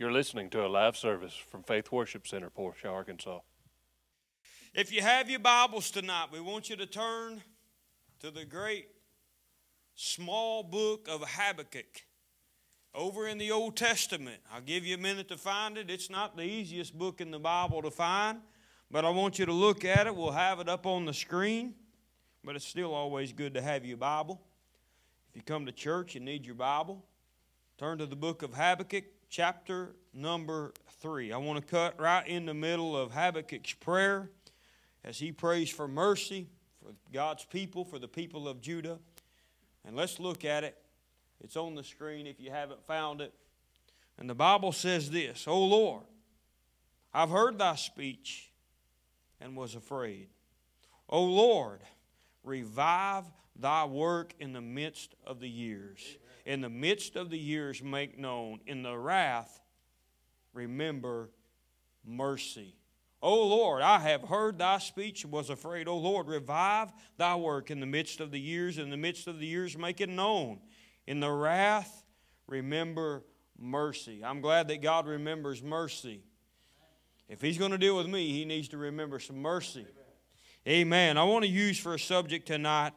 You're listening to a live service from Faith Worship Center, Portia, Arkansas. If you have your Bibles tonight, we want you to turn to the great small book of Habakkuk over in the Old Testament. I'll give you a minute to find it. It's not the easiest book in the Bible to find, but I want you to look at it. We'll have it up on the screen, but it's still always good to have your Bible. If you come to church, you need your Bible. Turn to the book of Habakkuk, chapter number 3. I want to cut right in the middle of Habakkuk's prayer as he prays for mercy for God's people, for the people of Judah. And let's look at it. It's on the screen if you haven't found it. And the Bible says this O Lord, I've heard thy speech and was afraid. O Lord, revive thy work in the midst of the years. In the midst of the years, make known. In the wrath, remember mercy. O Lord, I have heard thy speech and was afraid. O Lord, revive thy work in the midst of the years. In the midst of the years, make it known. In the wrath, remember mercy. I'm glad that God remembers mercy. If He's going to deal with me, He needs to remember some mercy. Amen. I want to use for a subject tonight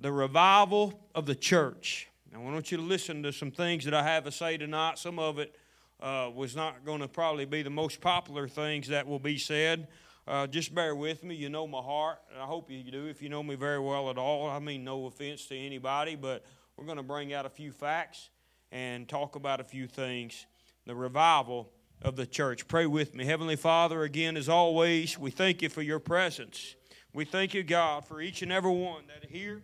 the revival of the church. I want you to listen to some things that I have to say tonight. Some of it uh, was not going to probably be the most popular things that will be said. Uh, just bear with me. You know my heart, and I hope you do. If you know me very well at all, I mean no offense to anybody, but we're going to bring out a few facts and talk about a few things. The revival of the church. Pray with me. Heavenly Father, again, as always, we thank you for your presence. We thank you, God, for each and every one that are here.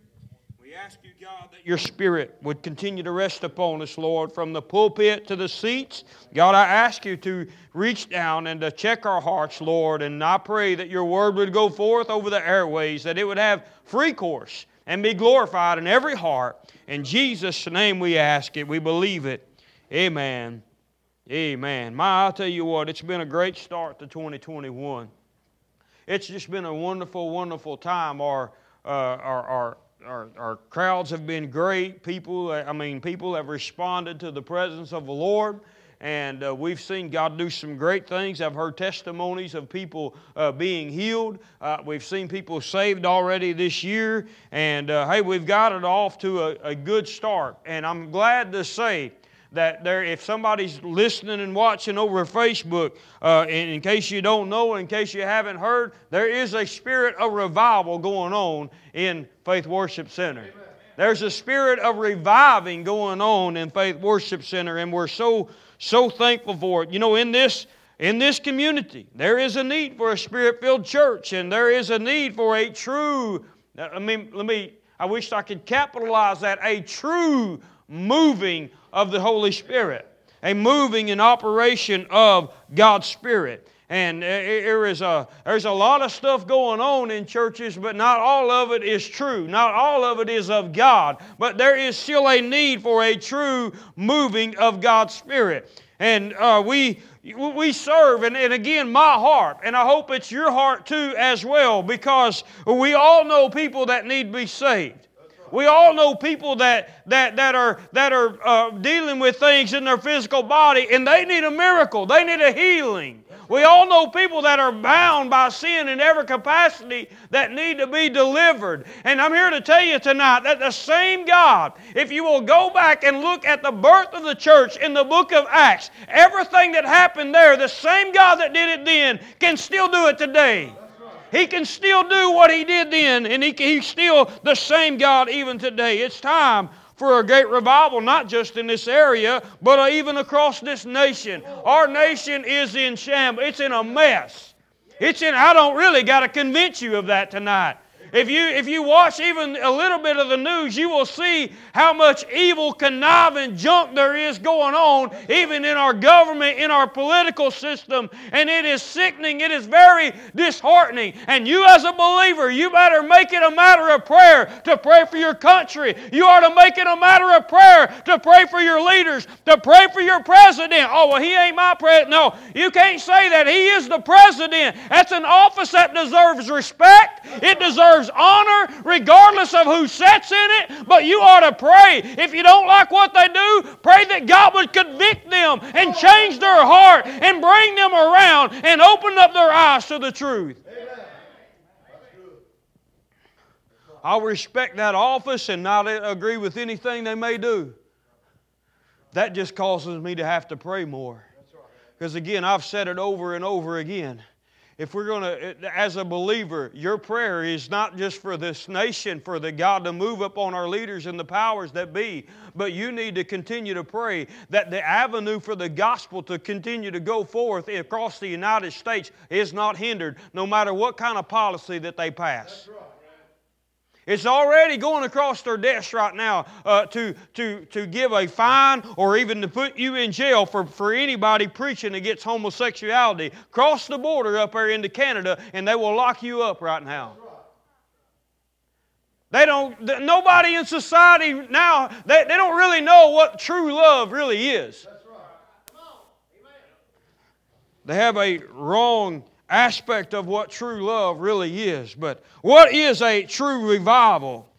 Ask you, God, that your spirit would continue to rest upon us, Lord, from the pulpit to the seats. God, I ask you to reach down and to check our hearts, Lord, and I pray that your word would go forth over the airways, that it would have free course and be glorified in every heart. In Jesus' name we ask it. We believe it. Amen. Amen. My, I'll tell you what, it's been a great start to 2021. It's just been a wonderful, wonderful time. Our, uh, our, our our, our crowds have been great. People, I mean, people have responded to the presence of the Lord and uh, we've seen God do some great things. I've heard testimonies of people uh, being healed. Uh, we've seen people saved already this year, and uh, hey, we've got it off to a, a good start. And I'm glad to say that there, if somebody's listening and watching over Facebook, uh, in, in, case you don't know, in case you haven't heard, there is a spirit of revival going on in Faith Worship Center. Amen. There's a spirit of reviving going on in Faith Worship Center, and we're so so thankful for it. You know, in this in this community, there is a need for a spirit-filled church, and there is a need for a true. I mean, let me. I wish I could capitalize that. A true moving of the Holy Spirit, a moving and operation of God's Spirit. And there is a, there's a lot of stuff going on in churches, but not all of it is true. Not all of it is of God. But there is still a need for a true moving of God's Spirit. And uh, we, we serve, and, and again, my heart, and I hope it's your heart too as well, because we all know people that need to be saved. We all know people that, that, that are, that are uh, dealing with things in their physical body and they need a miracle. They need a healing. We all know people that are bound by sin in every capacity that need to be delivered. And I'm here to tell you tonight that the same God, if you will go back and look at the birth of the church in the book of Acts, everything that happened there, the same God that did it then can still do it today. He can still do what He did then, and he, He's still the same God even today. It's time for a great revival, not just in this area, but even across this nation. Our nation is in shambles, it's in a mess. It's in, I don't really got to convince you of that tonight. If you, if you watch even a little bit of the news, you will see how much evil, conniving junk there is going on, even in our government, in our political system. And it is sickening. It is very disheartening. And you, as a believer, you better make it a matter of prayer to pray for your country. You are to make it a matter of prayer to pray for your leaders, to pray for your president. Oh, well, he ain't my president. No, you can't say that. He is the president. That's an office that deserves respect, it deserves deserves honor regardless of who sits in it, but you ought to pray. If you don't like what they do, pray that God would convict them and change their heart and bring them around and open up their eyes to the truth. I'll respect that office and not agree with anything they may do. That just causes me to have to pray more. Because again, I've said it over and over again. If we're going to, as a believer, your prayer is not just for this nation, for the God to move upon our leaders and the powers that be, but you need to continue to pray that the avenue for the gospel to continue to go forth across the United States is not hindered, no matter what kind of policy that they pass. Right. It's already going across their desk right now uh, to, to, to give a fine or even to put you in jail for, for anybody preaching against homosexuality. Cross the border up there into Canada and they will lock you up right now. They don't, nobody in society now, they, they don't really know what true love really is. They have a wrong aspect of what true love really is. But what is a true revival?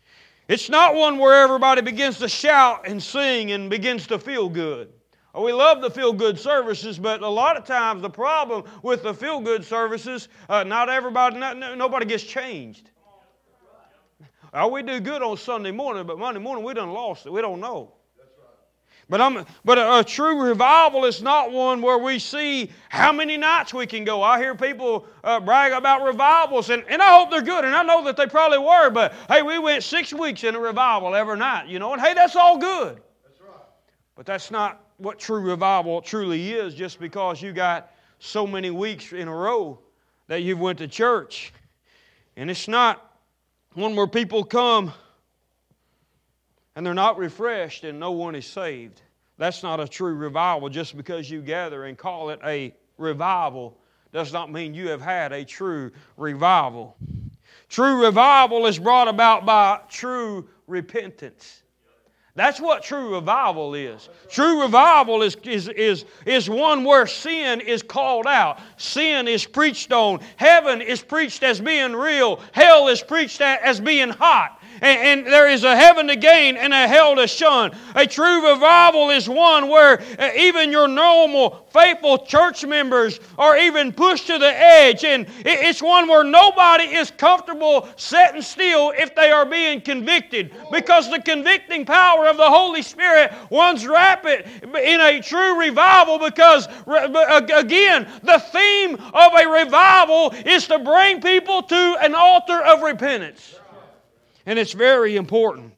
It's not one where everybody begins to shout and sing and begins to feel good. Oh, we love the feel good services, but a lot of times the problem with the feel good services, uh, not everybody, not, nobody gets changed. Oh, we do good on Sunday morning, but Monday morning we done lost it. We don't know. But, I'm, but a, a, true revival is not one where we see how many nights we can go. I hear people uh, brag about revivals, and, and I hope they're good, and I know that they probably were, but hey, we went six weeks in a revival every night, you know, and hey, that's all good. That's right. But that's not what true revival truly is just because you got so many weeks in a row that you've went to church. And it's not one where people come and they're not refreshed and no one is saved. That's not a true revival. Just because you gather and call it a revival does not mean you have had a true revival. True revival is brought about by true repentance. That's what true revival is. True revival is, is, is, is one where sin is called out, sin is preached on, heaven is preached as being real, hell is preached as being hot and, and, there is a heaven to gain and a hell to shun. A true revival is one where uh, even your normal, faithful church members are even pushed to the edge, and it's one where nobody is comfortable sitting still if they are being convicted because the convicting power of the Holy Spirit runs rapid in a true revival because, again, the theme of a revival is to bring people to an altar of repentance. And it's very important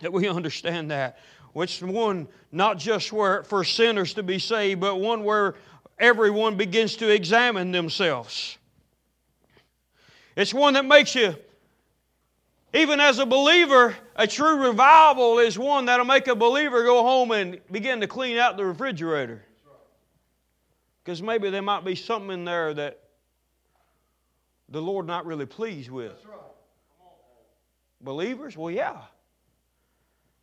that we understand that. Which one, not just where, for sinners to be saved, but one where everyone begins to examine themselves. It's one that makes you, even as a believer, a true revival is one that'll make a believer go home and begin to clean out the refrigerator. Because maybe there might be something in there that the Lord not really pleased with. Believers? Well, yeah.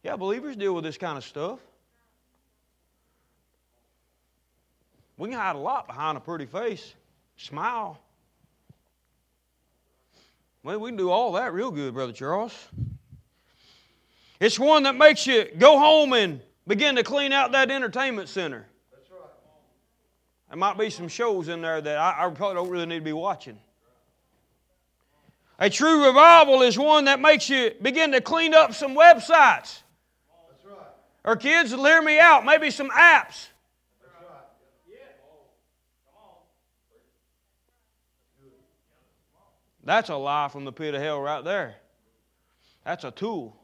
Yeah, believers deal with this kind of stuff. We can hide a lot behind a pretty face. Smile. Well, we can do all that real good, Brother Charles. It's one that makes you go home and begin to clean out that entertainment center. That's right. There might be some shows in there that I, I probably don't really need to be watching. A true revival is one that makes you begin to clean up some websites. Right. Or kids hear me out, maybe some apps. That's a lie from the pit of hell right there. That's a tool.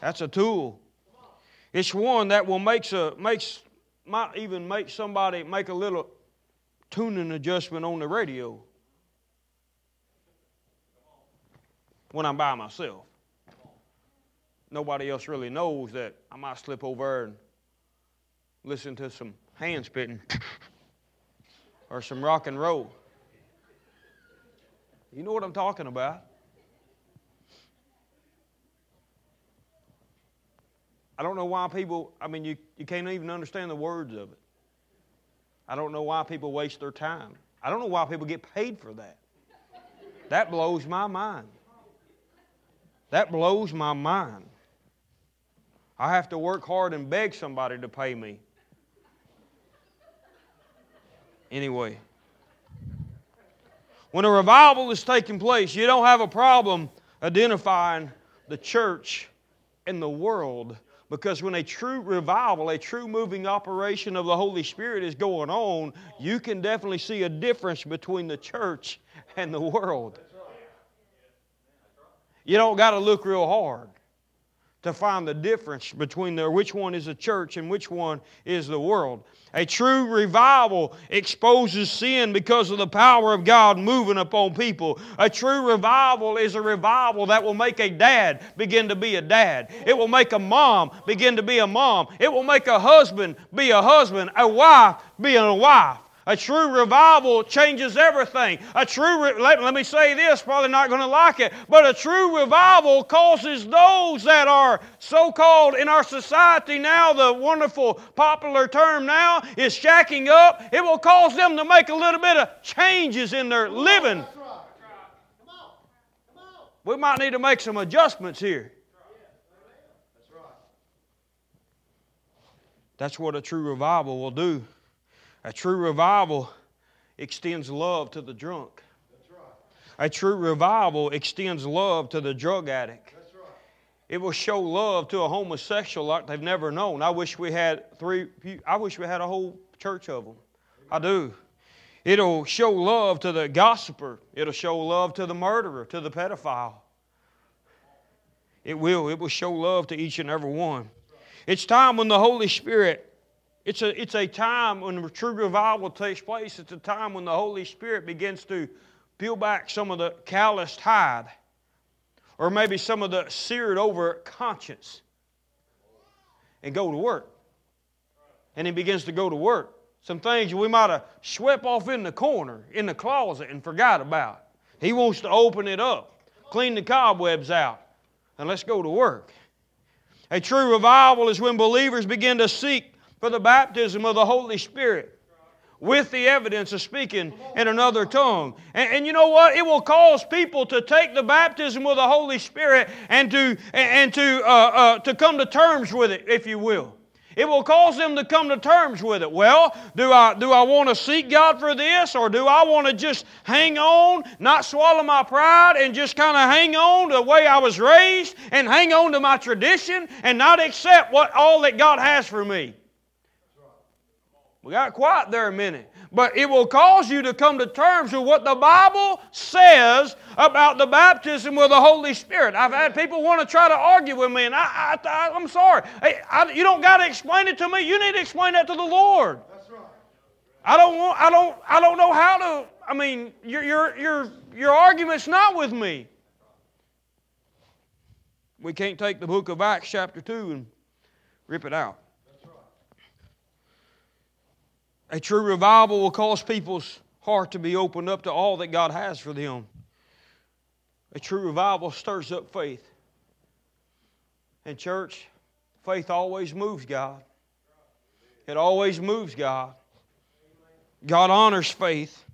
That's a tool. It's one that will makes a makes might even make somebody make a little tuning adjustment on the radio. When I'm by myself. Nobody else really knows that I might slip over and listen to some hand spitting or some rock and roll. You know what I'm talking about. I don't know why people, I mean, you, you can't even understand the words of it. I don't know why people waste their time. I don't know why people get paid for that. That blows my mind. That blows my mind. I have to work hard and beg somebody to pay me. Anyway, when a revival is taking place, you don't have a problem identifying the church and the world because when a true revival, a true moving operation of the Holy Spirit is going on, you can definitely see a difference between the church and the world. You don't got to look real hard to find the difference between the, which one is the church and which one is the world. A true revival exposes sin because of the power of God moving upon people. A true revival is a revival that will make a dad begin to be a dad. It will make a mom begin to be a mom. It will make a husband be a husband, a wife be a wife. A true revival changes everything. A true, re- let, let me say this, probably not going to like it, but a true revival causes those that are so called in our society now, the wonderful popular term now is shacking up. It will cause them to make a little bit of changes in their living. We might need to make some adjustments here. That's what a true revival will do. A true revival extends love to the drunk. A true revival extends love to the drug addict. Right. It will show love to a homosexual like they've never known. I wish we had three. I wish we had a whole church of them. I do. It'll show love to the gossiper. It'll show love to the murderer, to the pedophile. It will. It will show love to each and every one. It's time when the Holy Spirit it's a, it's a time when true revival takes place. It's a time when the Holy Spirit begins to peel back some of the calloused hide or maybe some of the seared over conscience and go to work. And he begins to go to work. Some things we might have swept off in the corner, in the closet, and forgot about. He wants to open it up, clean the cobwebs out, and let's go to work. A true revival is when believers begin to seek for the baptism of the Holy Spirit with the evidence of speaking in another tongue. And, and, you know what? It will cause people to take the baptism of the Holy Spirit and to, and to, uh, uh, to come to terms with it, if you will. It will cause them to come to terms with it. Well, do I, do I want to seek God for this or do I want to just hang on, not swallow my pride, and just kind of hang on to the way I was raised and hang on to my tradition and not accept what all that God has for me? We got quiet there a minute. But it will cause you to come to terms with what the Bible says about the baptism with the Holy Spirit. I've had people want to try to argue with me, and I, I, am sorry. Hey, I, you don't got to explain it to me. You need to explain that to the Lord. That's right. I don't want. I don't. I don't know how to. I mean, your your your your argument's not with me. We can't take the book of Acts chapter two and rip it out. A true revival will cause people's heart to be opened up to all that God has for them. A true revival stirs up faith. And, church, faith always moves God. It always moves God. God honors faith.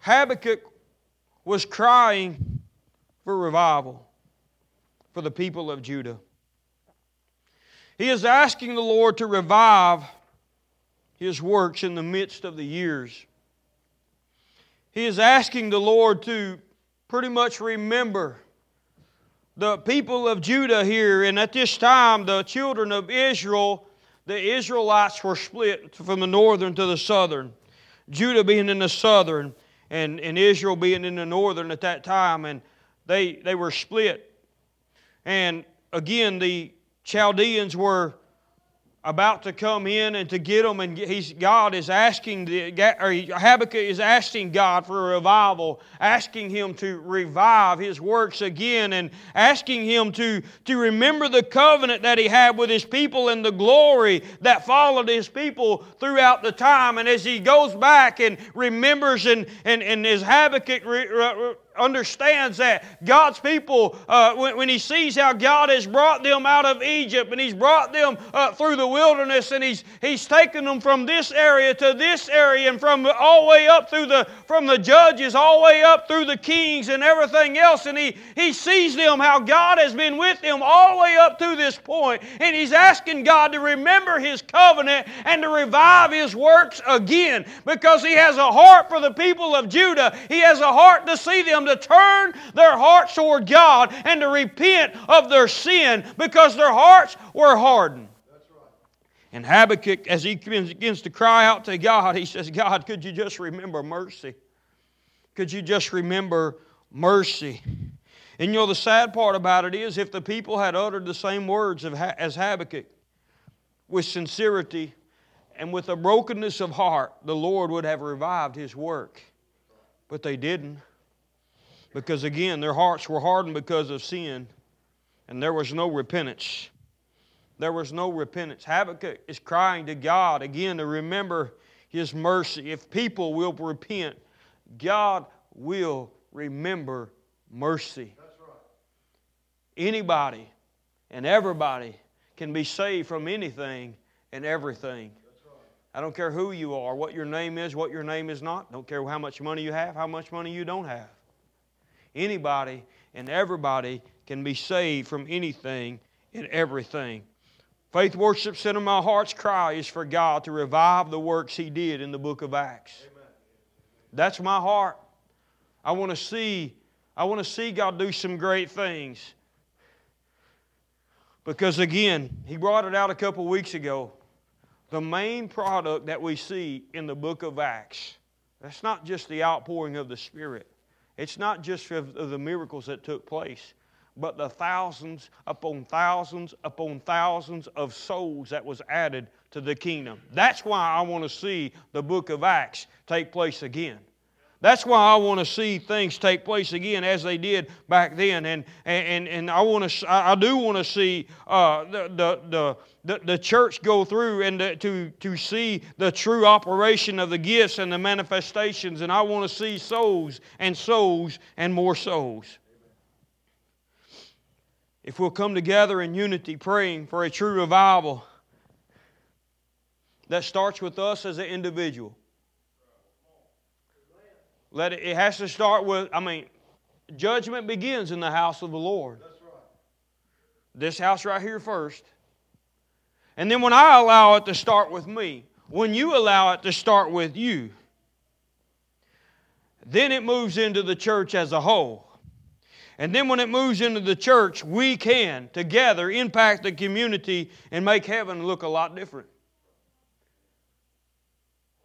Habakkuk was crying for revival for the people of Judah. He is asking the Lord to revive his works in the midst of the years. He is asking the Lord to pretty much remember the people of Judah here, and at this time, the children of Israel, the Israelites were split from the northern to the southern. Judah being in the southern, and, and Israel being in the northern at that time, and they, they were split. And again, the Chaldeans were about to come in and to get them, and he's, God is asking, the, or Habakkuk is asking God for a revival, asking Him to revive His works again, and asking Him to, to remember the covenant that He had with His people and the glory that followed His people throughout the time. And as He goes back and remembers, and, and, and as Habakkuk re, re, understands that God's people, uh, when, when, he sees how God has brought them out of Egypt and he's brought them uh, through the wilderness and he's, he's taken them from this area to this area and from all the way up through the, from the judges all the way up through the kings and everything else. And he, he sees them how God has been with them all the way up to this point and he's asking God to remember his covenant and to revive his works again because he has a heart for the people of Judah. He has a heart to see them to turn their hearts toward God and to repent of their sin because their hearts were hardened. And Habakkuk, as he begins to cry out to God, he says, God, could you just remember mercy? Could you just remember mercy? And you know, the sad part about it is if the people had uttered the same words as Habakkuk with sincerity and with a brokenness of heart, the Lord would have revived his work. But they didn't. Because again, their hearts were hardened because of sin, and there was no repentance. There was no repentance. Habakkuk is crying to God again to remember his mercy. If people will repent, God will remember mercy. That's Right. Anybody and everybody can be saved from anything and everything. I don't care who you are, what your name is, what your name is not. Don't care how much money you have, how much money you don't have. Anybody and everybody can be saved from anything and everything. Faith worship center, my heart's cry is for God to revive the works He did in the book of Acts. Amen. That's my heart. I want to see, I want to see God do some great things. Because again, He brought it out a couple weeks ago. The main product that we see in the book of Acts, that's not just the outpouring of the Spirit. It's not just of the miracles that took place, but the thousands upon thousands upon thousands of souls that was added to the kingdom. That's why I want to see the book of Acts take place again. That's why I want to see things take place again as they did back then. And, and, and I, want to, I do want to see uh, the, the, the, the, church go through and to, to see the true operation of the gifts and the manifestations. And I want to see souls and souls and more souls. If we'll come together in unity praying for a true revival that starts with us as an individual let it, it has to start with, I mean, judgment begins in the house of the Lord. Right. This house right here first. And then when I allow it to start with me, when you allow it to start with you, then it moves into the church as a whole. And then when it moves into the church, we can together impact the community and make heaven look a lot different.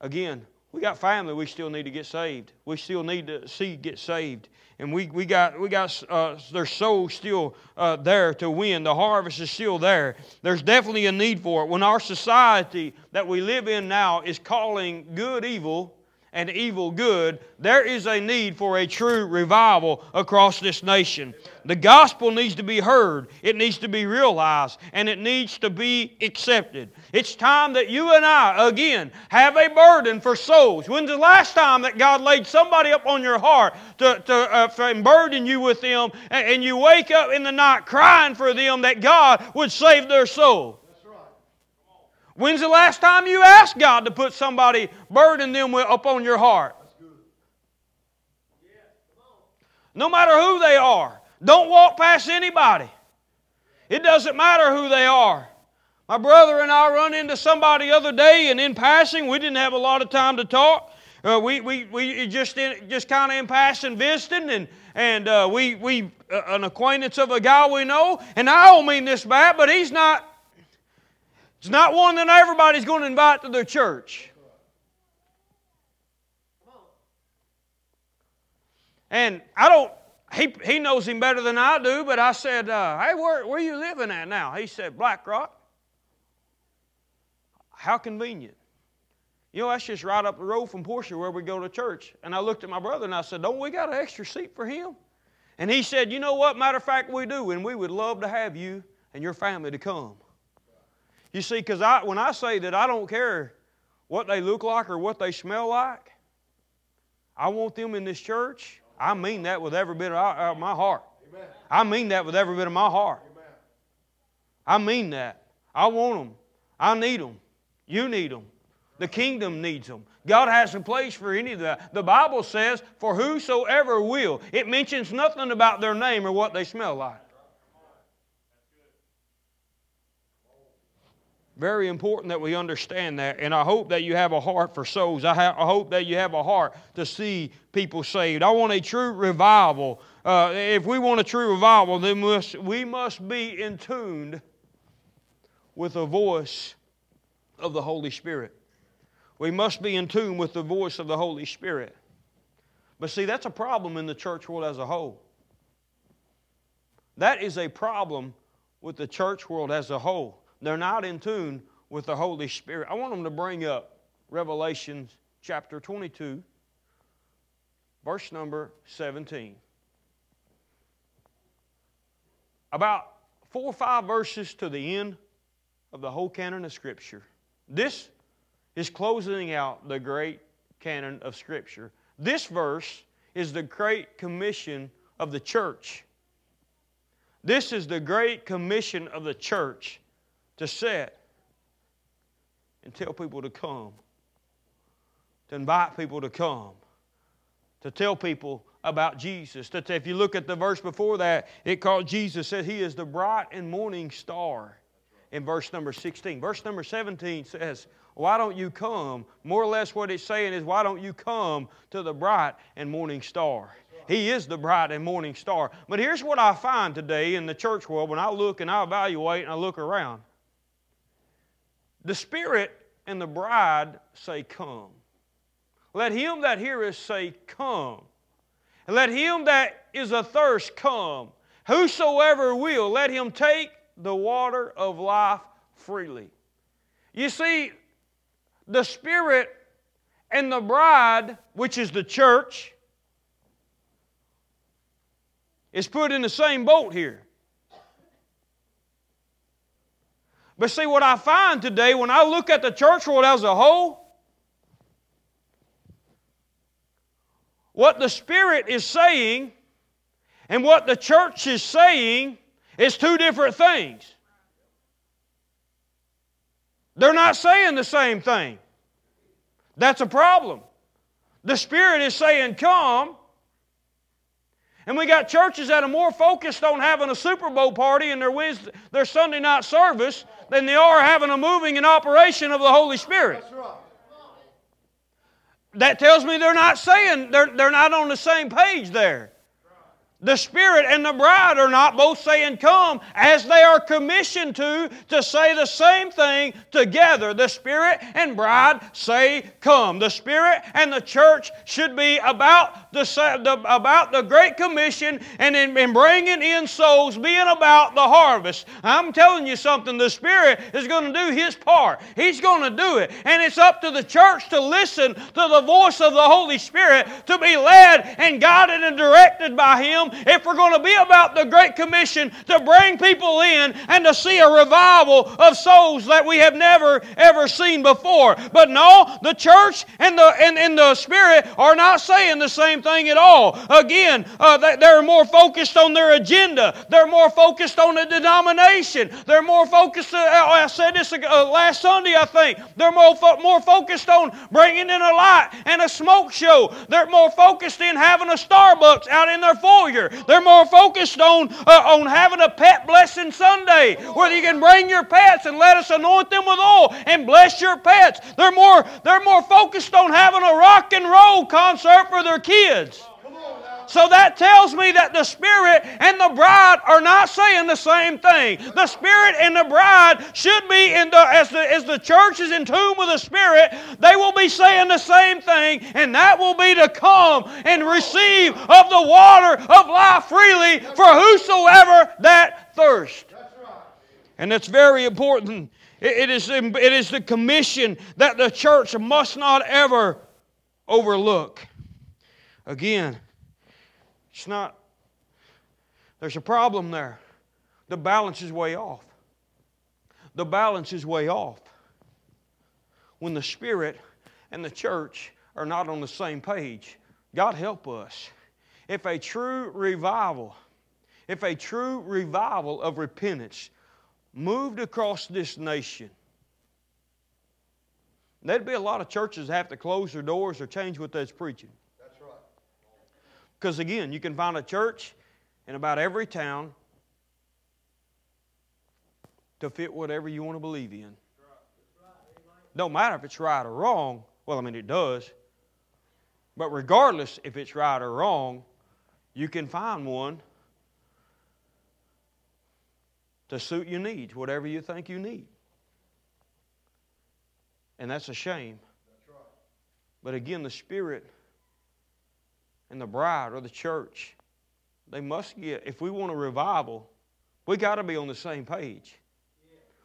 Again, we got family we still need to get saved. We still need to see get saved. And we, we got, we got uh, their souls still uh, there to win. The harvest is still there. There's definitely a need for it. When our society that we live in now is calling good evil and evil good, there is a need for a true revival across this nation. The gospel needs to be heard, it needs to be realized, and it needs to be accepted. It's time that you and I, again, have a burden for souls. When's the last time that God laid somebody up on your heart to, to uh, burden you with them, and, and you wake up in the night crying for them that God would save their soul? When's the last time you asked God to put somebody, burden them up on your heart? No matter who they are. Don't walk past anybody. It doesn't matter who they are. My brother and I run into somebody the other day, and in passing, we didn't have a lot of time to talk. Uh, we, we, we just in, just kind of in passing visiting, and, and uh, we, we uh, an acquaintance of a guy we know, and I don't mean this bad, but he's not it's not one that everybody's going to invite to their church. And I don't, he, he knows him better than I do, but I said, uh, Hey, where, where are you living at now? He said, Black Rock. How convenient. You know, that's just right up the road from Portia where we go to church. And I looked at my brother and I said, Don't we got an extra seat for him? And he said, You know what? Matter of fact, we do. And we would love to have you and your family to come. You see, because I, when I say that I don't care what they look like or what they smell like, I want them in this church. I mean that with every bit of my heart. I mean that with every bit of my heart. I mean that. I want them. I need them. You need them. The kingdom needs them. God has a place for any of that. The Bible says, for whosoever will. It mentions nothing about their name or what they smell like. Very important that we understand that. And I hope that you have a heart for souls. I, ha- I hope that you have a heart to see people saved. I want a true revival. Uh, if we want a true revival, then must, we must be in tune with the voice of the Holy Spirit. We must be in tune with the voice of the Holy Spirit. But see, that's a problem in the church world as a whole. That is a problem with the church world as a whole. They're not in tune with the Holy Spirit. I want them to bring up Revelation chapter 22, verse number 17. About four or five verses to the end of the whole canon of Scripture. This is closing out the great canon of Scripture. This verse is the great commission of the church. This is the great commission of the church to set and tell people to come, to invite people to come, to tell people about Jesus. That if you look at the verse before that, it called Jesus said he is the bright and morning star in verse number 16. Verse number 17 says, why don't you come? More or less, what it's saying is, Why don't you come to the bright and morning star? He is the bright and morning star. But here's what I find today in the church world when I look and I evaluate and I look around the Spirit and the bride say, Come. Let him that heareth say, Come. And let him that is athirst come. Whosoever will, let him take the water of life freely. You see, the Spirit and the bride, which is the church, is put in the same boat here. But see, what I find today when I look at the church world as a whole, what the Spirit is saying and what the church is saying is two different things. They're not saying the same thing. That's a problem. The Spirit is saying, Come. And we got churches that are more focused on having a Super Bowl party in their, Wednesday, their Sunday night service than they are having a moving and operation of the Holy Spirit. That tells me they're not saying, they're, they're not on the same page there. The Spirit and the bride are not both saying come as they are commissioned to to say the same thing together. The Spirit and bride say come. The Spirit and the church should be about the, about the Great Commission and in, in bringing in souls, being about the harvest. I'm telling you something, the Spirit is going to do His part. He's going to do it. And it's up to the church to listen to the voice of the Holy Spirit, to be led and guided and directed by Him if we're going to be about the Great Commission to bring people in and to see a revival of souls that we have never ever seen before. But no, the church and the and, and the Spirit are not saying the same thing at all. Again, uh, they're more focused on their agenda. They're more focused on the denomination. They're more focused. Uh, I said this uh, last Sunday, I think. They're more more focused on bringing in a light and a smoke show. They're more focused in having a Starbucks out in their foyer. They're more focused on, uh, on having a pet blessing Sunday where you can bring your pets and let us anoint them with oil and bless your pets. They're more, they're more focused on having a rock and roll concert for their kids. So that tells me that the Spirit and the bride are not saying the same thing. The Spirit and the bride should be in the as the as the church is in tune with the Spirit, they will be saying the same thing, and that will be to come and receive of the water of life freely for whosoever that thirst. And it's very important. It is, it is the commission that the church must not ever overlook. Again, it's not, there's a problem there. The balance is way off. The balance is way off. When the Spirit and the church are not on the same page, God help us. if a true revival, if a true revival of repentance moved across this nation, there'd be a lot of churches that have to close their doors or change what they're preaching. Because again, you can find a church in about every town to fit whatever you want to believe in. Don't matter if it's right or wrong. Well, I mean, it does. But regardless if it's right or wrong, you can find one to suit your needs, whatever you think you need. And that's a shame. But again, the Spirit and the bride or the church, they must get, if we want a revival, we got to be on the same page.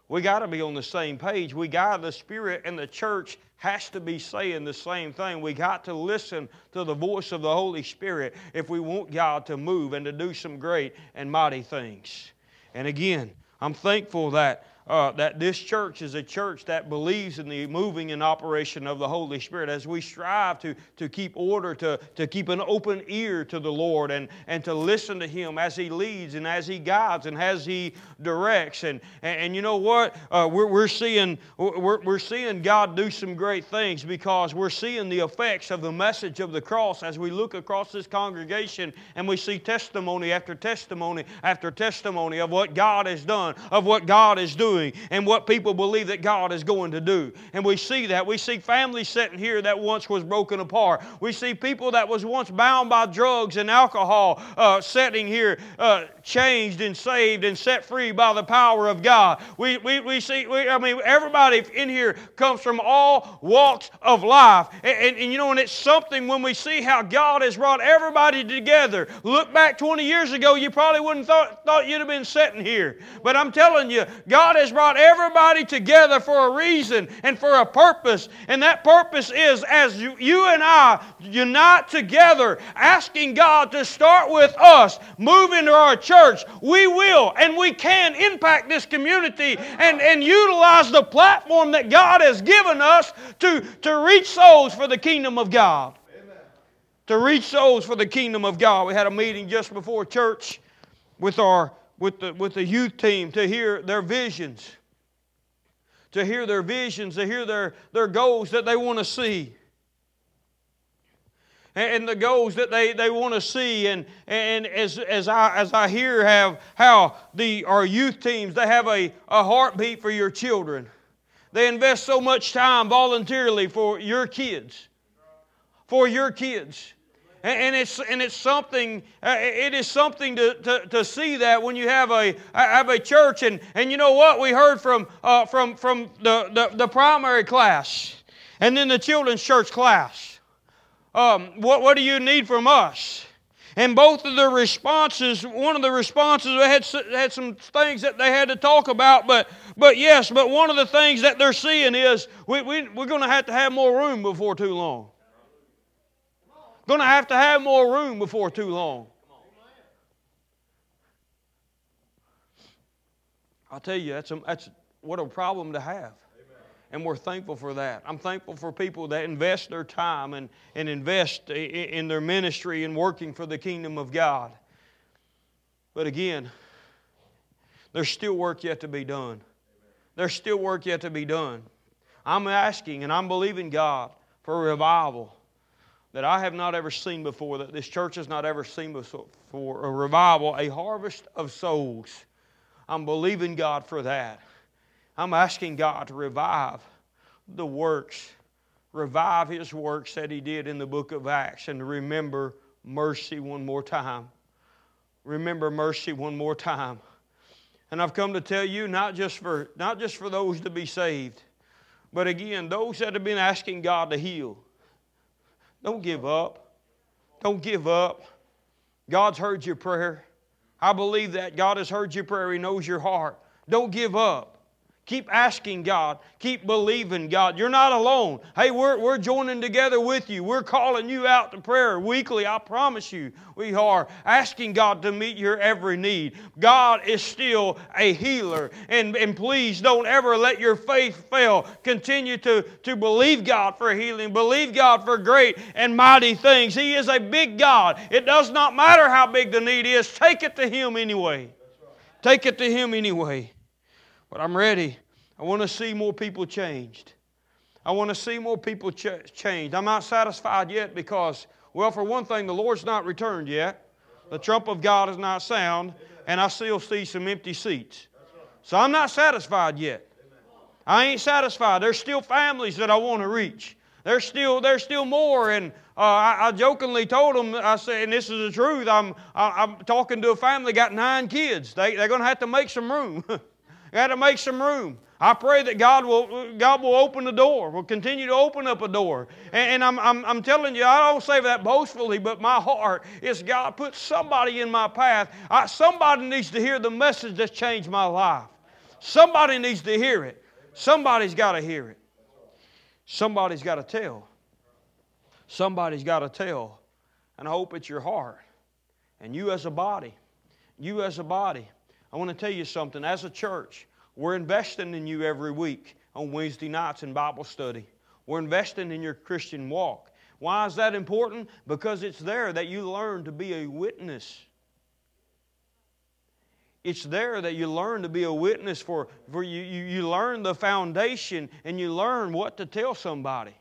We got to be on the same page. We got the Spirit and the church has to be saying the same thing. We got to listen to the voice of the Holy Spirit if we want God to move and to do some great and mighty things. And again, I'm thankful that uh, that this church is a church that believes in the moving and operation of the Holy Spirit as we strive to, to keep order, to, to keep an open ear to the Lord and, and to listen to Him as He leads and as He guides and as He directs. And, and, and you know what? Uh, we're, we're, seeing, we're, we're seeing God do some great things because we're seeing the effects of the message of the cross as we look across this congregation and we see testimony after testimony after testimony of what God has done, of what God is doing doing and what people believe that God is going to do. And we see that. We see families sitting here that once was broken apart. We see people that was once bound by drugs and alcohol uh, sitting here uh, changed and saved and set free by the power of God. We, we, we see, we, I mean, everybody in here comes from all walks of life. And, and, and you know, and it's something when we see how God has brought everybody together. Look back 20 years ago, you probably wouldn't thought, thought you'd have been sitting here. But I'm telling you, God has has brought everybody together for a reason and for a purpose. And that purpose is as you, you and I unite together, asking God to start with us, move into our church, we will and we can impact this community and, and utilize the platform that God has given us to, to reach souls for the kingdom of God. Amen. To reach souls for the kingdom of God. We had a meeting just before church with our with the, with the youth team to hear their visions, to hear their visions, to hear their, their goals that they want to see. And, the goals that they, they want to see, and, and as, as, I, as I hear have, how the, our youth teams, they have a, a heartbeat for your children. They invest so much time voluntarily for your kids. For your kids. And it's, and it's something, uh, it is something to, to, to see that when you have a, have a church. And, and you know what? We heard from, uh, from, from the, the, the primary class and then the children's church class. Um, what, what do you need from us? And both of the responses, one of the responses had, had some things that they had to talk about, but, but yes, but one of the things that they're seeing is we, we, we're going to have to have more room before too long. Going to have to have more room before too long. I'll tell you, that's, a, that's what a problem to have. And we're thankful for that. I'm thankful for people that invest their time and, and invest in their ministry and working for the kingdom of God. But again, there's still work yet to be done. There's still work yet to be done. I'm asking and I'm believing God for revival that I have not ever seen before, that this church has not ever seen before a revival, a harvest of souls. I'm believing God for that. I'm asking God to revive the works, revive His works that He did in the book of Acts, and to remember mercy one more time. Remember mercy one more time. And I've come to tell you, not just for, not just for those to be saved, but again, those that have been asking God to heal don't give up. Don't give up. God's heard your prayer. I believe that God has heard your prayer. He knows your heart. Don't give up. Keep asking God. Keep believing God. You're not alone. Hey, we're, we're joining together with you. We're calling you out to prayer weekly. I promise you, we are asking God to meet your every need. God is still a healer. And, and please don't ever let your faith fail. Continue to, to believe God for healing. Believe God for great and mighty things. He is a big God. It does not matter how big the need is, take it to Him anyway. Take it to Him anyway. But I'm ready. I want to see more people changed. I want to see more people ch- changed. I'm not satisfied yet because, well, for one thing, the Lord's not returned yet. The trump of God is not sound, and I still see some empty seats. So I'm not satisfied yet. I ain't satisfied. There's still families that I want to reach. There's still, there's still more. And uh, I, I, jokingly told them, I said, and this is the truth, I'm, I, am talking to a family got nine kids. They, they're going to have to make some room. got to make some room. I pray that God will, God will open the door, will continue to open up a door. And, and I'm, I'm, I'm telling you, I don't say that boastfully, but my heart is God put somebody in my path. I, somebody needs to hear the message that's changed my life. Somebody needs to hear it. Somebody's got to hear it. Somebody's got to tell. Somebody's got to tell. And I hope it's your heart. And you as a body, you as a body, I want to tell you something. As a church, we're investing in you every week on Wednesday nights in Bible study. We're investing in your Christian walk. Why is that important? Because it's there that you learn to be a witness. It's there that you learn to be a witness for, for you, you, you learn the foundation and you learn what to tell somebody.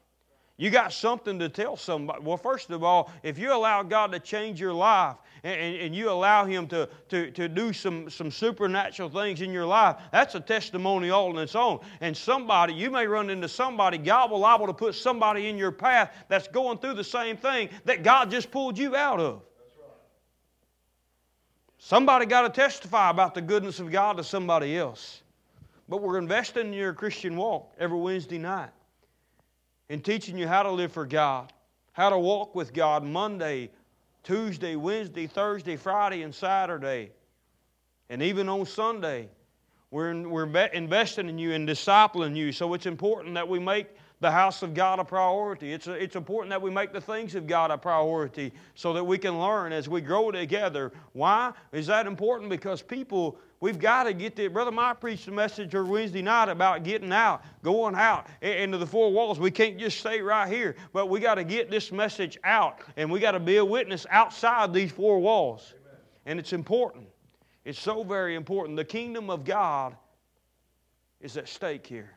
You got something to tell somebody. Well, first of all, if you allow God to change your life and, and, you allow Him to, to, to do some, some supernatural things in your life, that's a testimony all on its own. And somebody, you may run into somebody, God will able to put somebody in your path that's going through the same thing that God just pulled you out of. Somebody got to testify about the goodness of God to somebody else. But we're investing in your Christian walk every Wednesday night in teaching you how to live for God, how to walk with God Monday, Tuesday, Wednesday, Thursday, Friday, and Saturday. And even on Sunday, we're, in, we're investing in you and discipling you. So it's important that we make the house of God a priority. It's, a, it's important that we make the things of God a priority so that we can learn as we grow together. Why is that important? Because people We've got to get there. Brother Mike preached a message on Wednesday night about getting out, going out into the four walls. We can't just stay right here, but we got to get this message out, and we got to be a witness outside these four walls. Amen. And it's important. It's so very important. The kingdom of God is at stake here.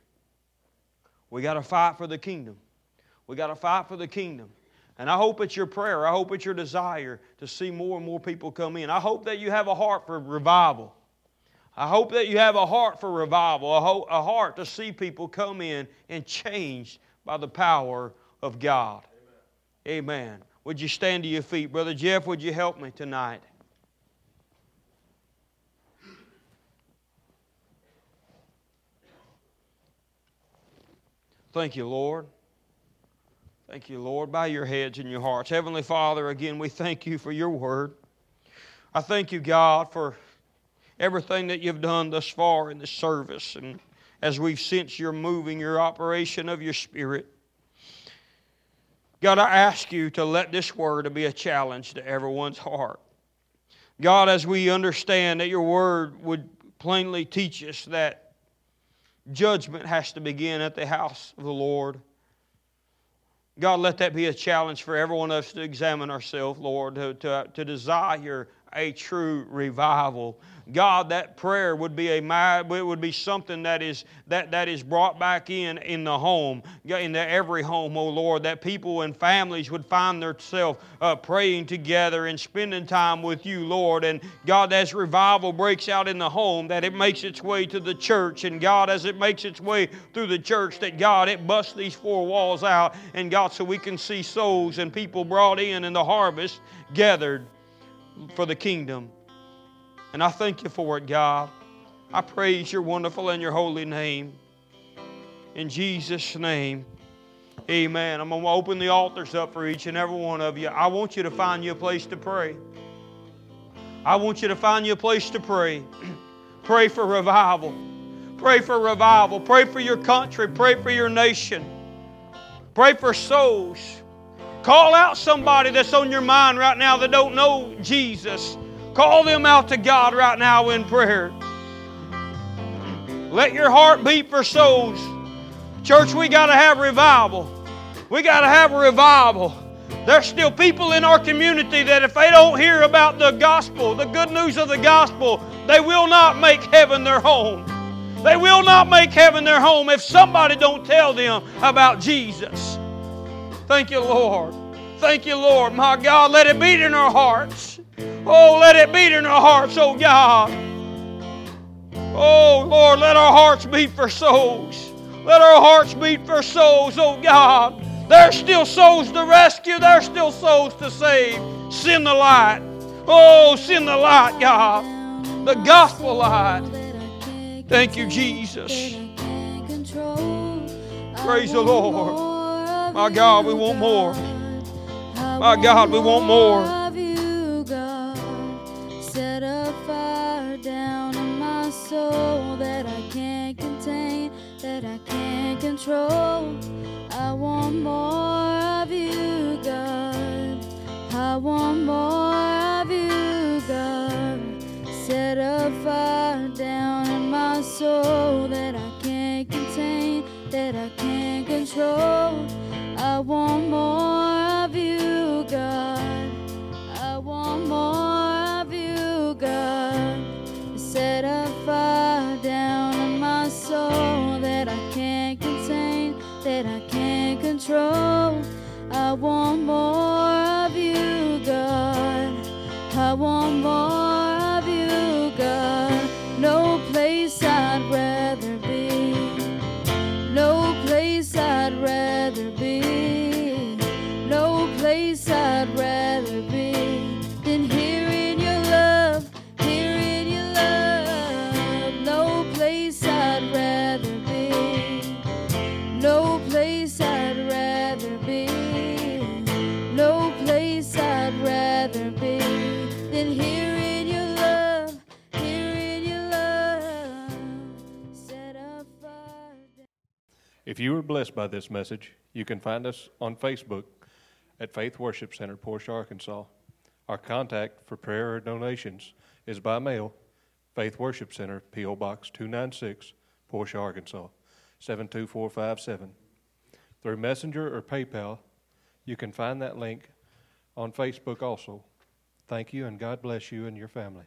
We got to fight for the kingdom. We got to fight for the kingdom. And I hope it's your prayer. I hope it's your desire to see more and more people come in. I hope that you have a heart for revival. I hope that you have a heart for revival, a, ho- a heart to see people come in and changed by the power of God. Amen. Amen. Would you stand to your feet? Brother Jeff, would you help me tonight? Thank you, Lord. Thank you, Lord. Bow your heads and your hearts. Heavenly Father, again, we thank you for your word. I thank you, God, for everything that you've done thus far in this service and as we've sensed your moving, your operation of your Spirit. God, I ask you to let this word be a challenge to everyone's heart. God, as we understand that your word would plainly teach us that judgment has to begin at the house of the Lord. God, let that be a challenge for every one of us to examine ourselves, Lord, to, to, to desire a true revival. God, that prayer would be a it would be something that is that, that is brought back in in the home, in the, every home, oh Lord, that people and families would find themselves uh, praying together and spending time with you, Lord. And God, as revival breaks out in the home, that it makes its way to the church. And God, as it makes its way through the church, that God, it busts these four walls out. And God, so we can see souls and people brought in and the harvest gathered for the kingdom. And I thank you for it, God. I praise your wonderful and your holy name. In Jesus' name, amen. I'm going to open the altars up for each and every one of you. I want you to find you a place to pray. I want you to find you a place to pray. pray for revival. Pray for revival. Pray for your country. Pray for your nation. Pray for souls. Call out somebody that's on your mind right now that don't know Jesus. Call them out to God right now in prayer. Let your heart beat for souls. Church, we got to have revival. We got to have a revival. There's still people in our community that if they don't hear about the gospel, the good news of the gospel, they will not make heaven their home. They will not make heaven their home if somebody don't tell them about Jesus. Thank you, Lord. Thank you, Lord. My God, let it beat in our hearts. Oh, let it beat in our hearts, oh God. Oh, Lord, let our hearts beat for souls. Let our hearts beat for souls, oh God. There's still souls to rescue, there's still souls to save. Send the light. Oh, send the light, God. The gospel light. Thank you, Jesus. Praise the Lord. My God, we want more. My God, we want more. Control. I want more of you, God. I want more of you, God. Set a fire down in my soul that I can't contain, that I can't control. I want more that I can't control. I want more of you, God. I want more If you were blessed by this message, you can find us on Facebook at Faith Worship Center, Portia, Arkansas. Our contact for prayer or donations is by mail, Faith Worship Center, P.O. Box 296, Portia, Arkansas 72457. Through Messenger or PayPal, you can find that link on Facebook also. Thank you, and God bless you and your family.